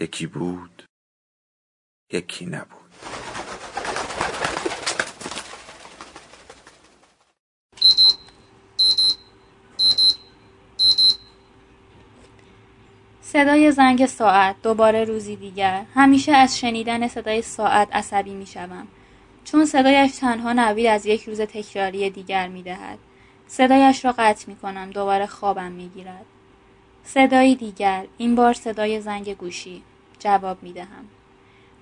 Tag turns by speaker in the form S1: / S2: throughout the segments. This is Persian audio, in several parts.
S1: یکی بود یکی نبود
S2: صدای زنگ ساعت دوباره روزی دیگر همیشه از شنیدن صدای ساعت عصبی می شوم. چون صدایش تنها نوید از یک روز تکراری دیگر می دهد. صدایش را قطع می کنم دوباره خوابم می گیرد. صدایی دیگر این بار صدای زنگ گوشی. جواب می دهم.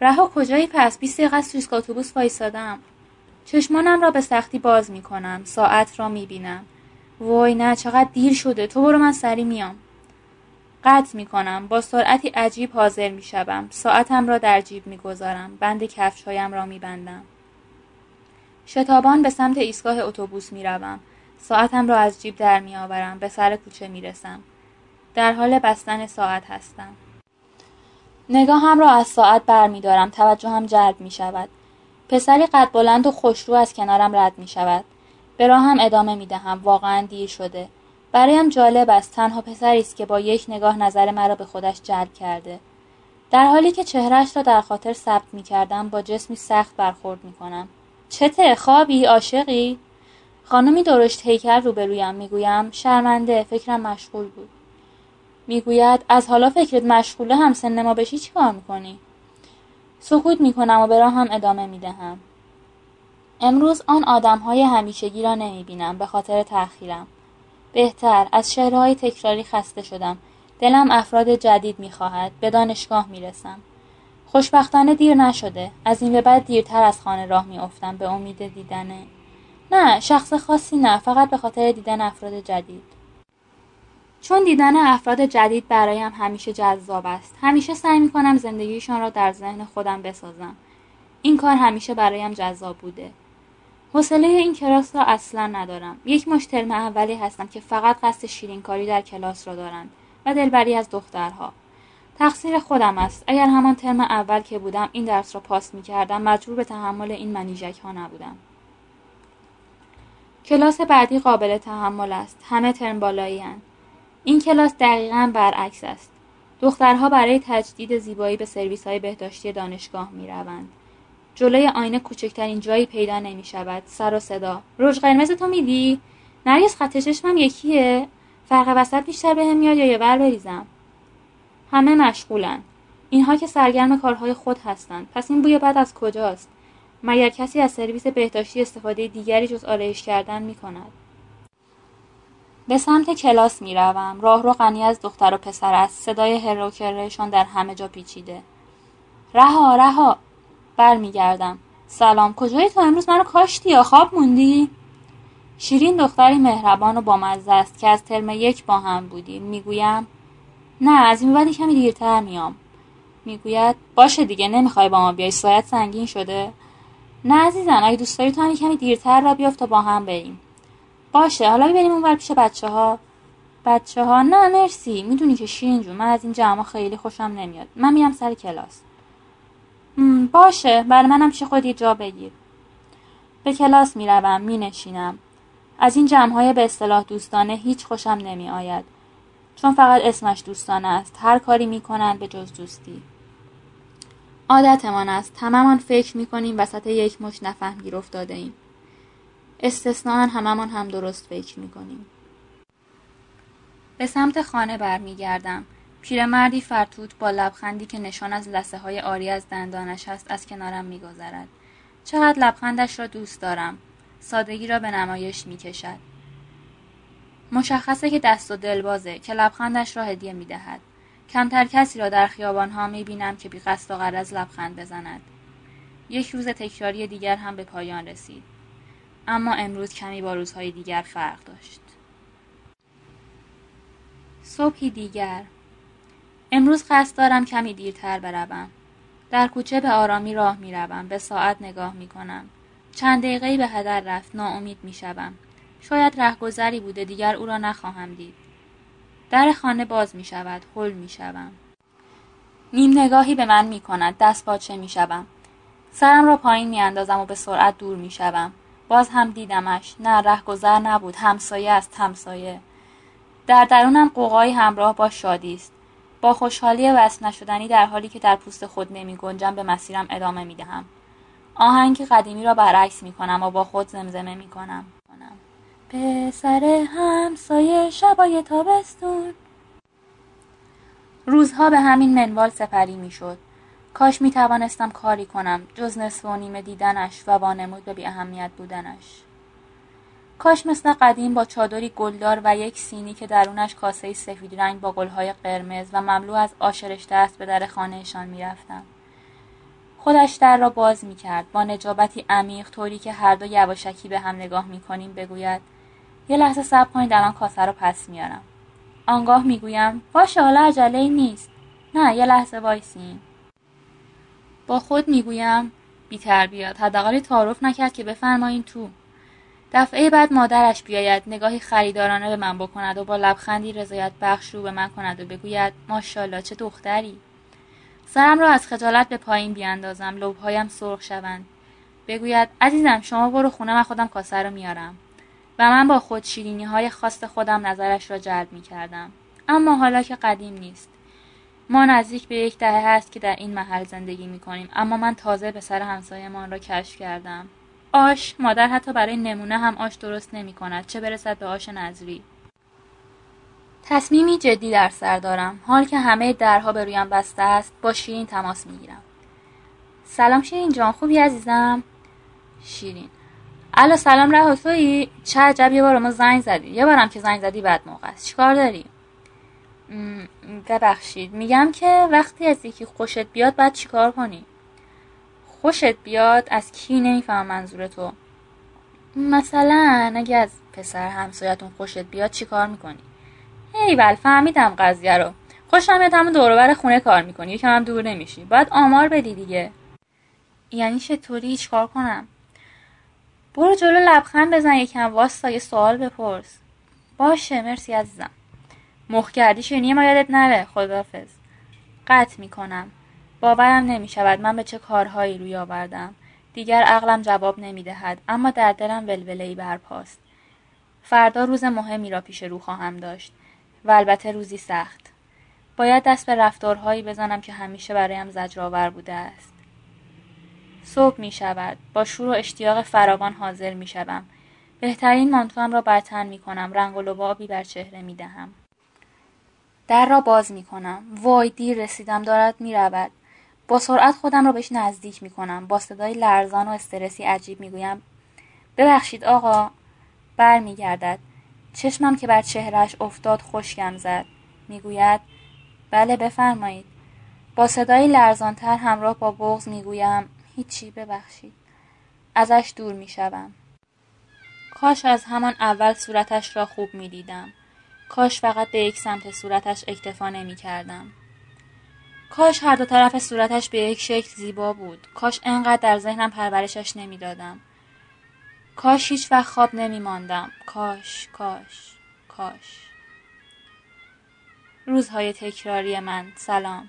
S2: رها کجایی؟ پس بیست دقیقه از تویسک اتوبوس وایسادم چشمانم را به سختی باز می کنم ساعت را می بینم وای نه چقدر دیر شده. تو برو من سری میام. قطع می کنم با سرعتی عجیب حاضر می شوم ساعتم را در جیب می گذارم بند کفشهایم را می بندم شتابان به سمت ایستگاه اتوبوس می روم. ساعتم را از جیب در می آورم به سر کوچه می رسم. در حال بستن ساعت هستم. نگاهم را از ساعت بر می دارم. توجهم جلب می شود. پسری قد بلند و خوشرو از کنارم رد می شود. به راهم ادامه می دهم. واقعا دیر شده. برایم جالب است تنها پسری است که با یک نگاه نظر مرا به خودش جلب کرده. در حالی که چهرش را در خاطر ثبت می کردم با جسمی سخت برخورد می کنم. چته خوابی عاشقی خانمی درشت هیکل روبرویم می‌گویم شرمنده فکرم مشغول بود می‌گوید از حالا فکرت مشغوله هم سن ما بشی چی کار می‌کنی؟ سکوت می‌کنم و به هم ادامه می‌دهم. امروز آن آدم های همیشگی را نمی‌بینم به خاطر تأخیرم. بهتر از شعرهای تکراری خسته شدم. دلم افراد جدید می‌خواهد. به دانشگاه می‌رسم. خوشبختانه دیر نشده. از این به بعد دیرتر از خانه راه میافتم به امید دیدنه. نه شخص خاصی نه فقط به خاطر دیدن افراد جدید. چون دیدن افراد جدید برایم همیشه جذاب است. همیشه سعی می کنم زندگیشان را در ذهن خودم بسازم. این کار همیشه برایم جذاب بوده. حوصله این کلاس را اصلا ندارم. یک مش ترم اولی هستم که فقط قصد شیرینکاری در کلاس را دارند و دلبری از دخترها. تقصیر خودم است. اگر همان ترم اول که بودم این درس را پاس می کردم مجبور به تحمل این منیژک ها نبودم. کلاس بعدی قابل تحمل است. همه ترم بالایی این کلاس دقیقا برعکس است. دخترها برای تجدید زیبایی به سرویس های بهداشتی دانشگاه می روند. جلوی آینه کوچکترین جایی پیدا نمی شود. سر و صدا. روژ قرمز تو میدی؟ نرگس خط چشمم یکیه؟ فرق وسط بیشتر بهم میاد یا یه بر بریزم؟ همه مشغولن. اینها که سرگرم کارهای خود هستند. پس این بوی بد از کجاست؟ مگر کسی از سرویس بهداشتی استفاده دیگری جز آرایش کردن می کند؟ به سمت کلاس می روم. راه رو غنی از دختر و پسر است. صدای هر در همه جا پیچیده. رها رها برمیگردم. سلام کجایی تو امروز منو کاشتی یا خواب موندی؟ شیرین دختری مهربان و بامزه است که از ترم یک با هم بودیم. می‌گویم نه از این بعدی کمی دیرتر میام. می‌گوید باشه دیگه نمی‌خوای با ما بیای سایت سنگین شده؟ نه عزیزم اگه دوست داری تو کمی دیرتر را بیافت تا با هم بریم. باشه حالا بریم اونور پیش بچه ها بچه ها نه مرسی. می‌دونی که شیرین جون من از این جمع خیلی خوشم نمیاد. من میرم سر کلاس. باشه. برای منم پیش خودی جا بگیر. به کلاس می‌روم مینشینم. از این جمع های به اصطلاح دوستانه هیچ خوشم نمی آید چون فقط اسمش دوستانه است. هر کاری می‌کنند به جز دوستی. عادتمان است. هممان فکر می‌کنیم وسط یک مش نفهم گیر افتاده ایم استثنان هممان هم درست فکر می‌کنیم. به سمت خانه برمیگردم. پیرمردی فرتوت با لبخندی که نشان از لسه های آری از دندانش است از کنارم میگذرد. چقدر لبخندش را دوست دارم. سادگی را به نمایش می‌کشد. مشخصه که دست و دلبازه که لبخندش را هدیه می‌دهد. کمتر کسی را در خیابانها می‌بینم که بی قصد و غرض لبخند بزند. یک روز تکراری دیگر هم به پایان رسید. اما امروز کمی با روزهای دیگر فرق داشت صبحی دیگر امروز قصد دارم کمی دیرتر بروم در کوچه به آرامی راه می روم. به ساعت نگاه می کنم. چند دقیقه به هدر رفت. ناامید می شوم. شاید رهگذری بوده دیگر او را نخواهم دید. در خانه باز می شود. حل می شوم. نیم نگاهی به من می کند. دست باچه می شوم. سرم را پایین می اندازم و به سرعت دور می شوم. باز هم دیدمش. نه رهگذر نبود. همسایه است همسایه. در درونم قوقایی همراه با شادی است. با خوشحالی وصل نشدنی در حالی که در پوست خود نمی گنجم به مسیرم ادامه می دهم. آهنگ قدیمی را برعکس می کنم و با خود زمزمه می کنم. پسر همسایه شبای تابستون روزها به همین منوال سپری می شد. کاش می توانستم کاری کنم جز نصف و نیمه دیدنش و وانمود به بی اهمیت بودنش. کاش مثل قدیم با چادری گلدار و یک سینی که درونش کاسه سفید رنگ با گلهای قرمز و مملو از آشرشته است به در خانهشان می‌رفتم. خودش در را باز می کرد با نجابتی عمیق طوری که هر دو یواشکی به هم نگاه می کنیم بگوید یه لحظه صبر کنید در آن کاسه را پس میارم آنگاه می‌گویم باشه حالا عجله نیست. نه یه لحظه وایسین. با خود می‌گویم بی تربیت حداقل تعارف نکرد که بفرمایین تو. دفعه بعد مادرش بیاید نگاهی خریدارانه به من بکند و با لبخندی رضایت بخش رو به من کند و بگوید ماشاءالله چه دختری. سرم را از خجالت به پایین بیاندازم لبهایم سرخ شوند. بگوید عزیزم شما برو خونه من خودم کاسه رو میارم. و من با خود شیرینی های خاص خودم نظرش را جلب می کردم. اما حالا که قدیم نیست. ما نزدیک به یک دهه هست که در این محل زندگی می کنیم اما من تازه به سر همسایمان را کشف کردم. آش مادر حتی برای نمونه هم آش درست نمی کند چه برسد به آش نظری؟ تصمیمی جدی در سر دارم. حال که همه درها به رویم بسته است با شیرین تماس می گیرم سلام شیرین جان. خوبی عزیزم؟ شیرین. الو سلام ره تویی؟ چه عجب یه بار ما زنگ زدی. یه بارم که زنگ زدی بعد موقع است. چیکار داری؟ ببخشید. میگم که وقتی از یکی خوشت بیاد بعد چیکار کنی؟ خوشت بیاد از کی نمیفهم منظور تو؟ مثلا اگه از پسر همسایتون خوشت بیاد چی کار می‌کنی ایول فهمیدم قضیه رو. خوشم میاد همون دوروبر خونه کار می‌کنی. یکم هم دور نمیشی. باید آمار بدی دیگه. یعنی چطوری؟ کار کنم؟ برو جلو لبخند بزن یکم واستا یه سوال بپرس. باشه مرسی عزیزم. مخ کردی شنیه ما یادت نره خدافز قطع می‌کنم باورم نمی شود من به چه کارهایی روی آوردم. دیگر عقلم جواب نمی دهد اما در دلم ولوله‌ای برپاست. فردا روز مهمی را پیش رو خواهم داشت و البته روزی سخت. باید دست به رفتارهایی بزنم که همیشه برایم زجرآور بوده است. صبح می شود. با شور و اشتیاق فراوان حاضر می شدم. بهترین مانتوام را برتن می کنم. رنگ و لبابی بر چهره می دهم. در را باز می کنم. وای دیر رسیدم دارد می رود. با سرعت خودم را بهش نزدیک می کنم. با صدای لرزان و استرسی عجیب می گویم ببخشید آقا بر می گردد. چشمم که بر چهرش افتاد خشکم زد. می‌گوید بله بفرمایید. با صدای لرزانتر همراه با بغز می‌گویم هیچی ببخشید. ازش دور می شوم. کاش از همان اول صورتش را خوب می دیدم. کاش فقط به یک سمت صورتش اکتفا نمی کردم. کاش هر دو طرف صورتش به یک شکل زیبا بود. کاش انقدر در ذهنم پرورشش نمی‌دادم. کاش هیچ وقت خواب نمی ماندم. کاش، کاش، کاش. روزهای تکراری من. سلام.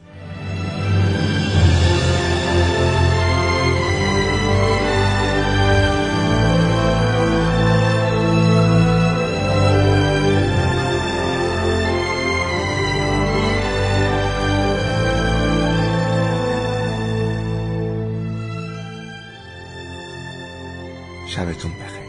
S1: شبتون بخیر.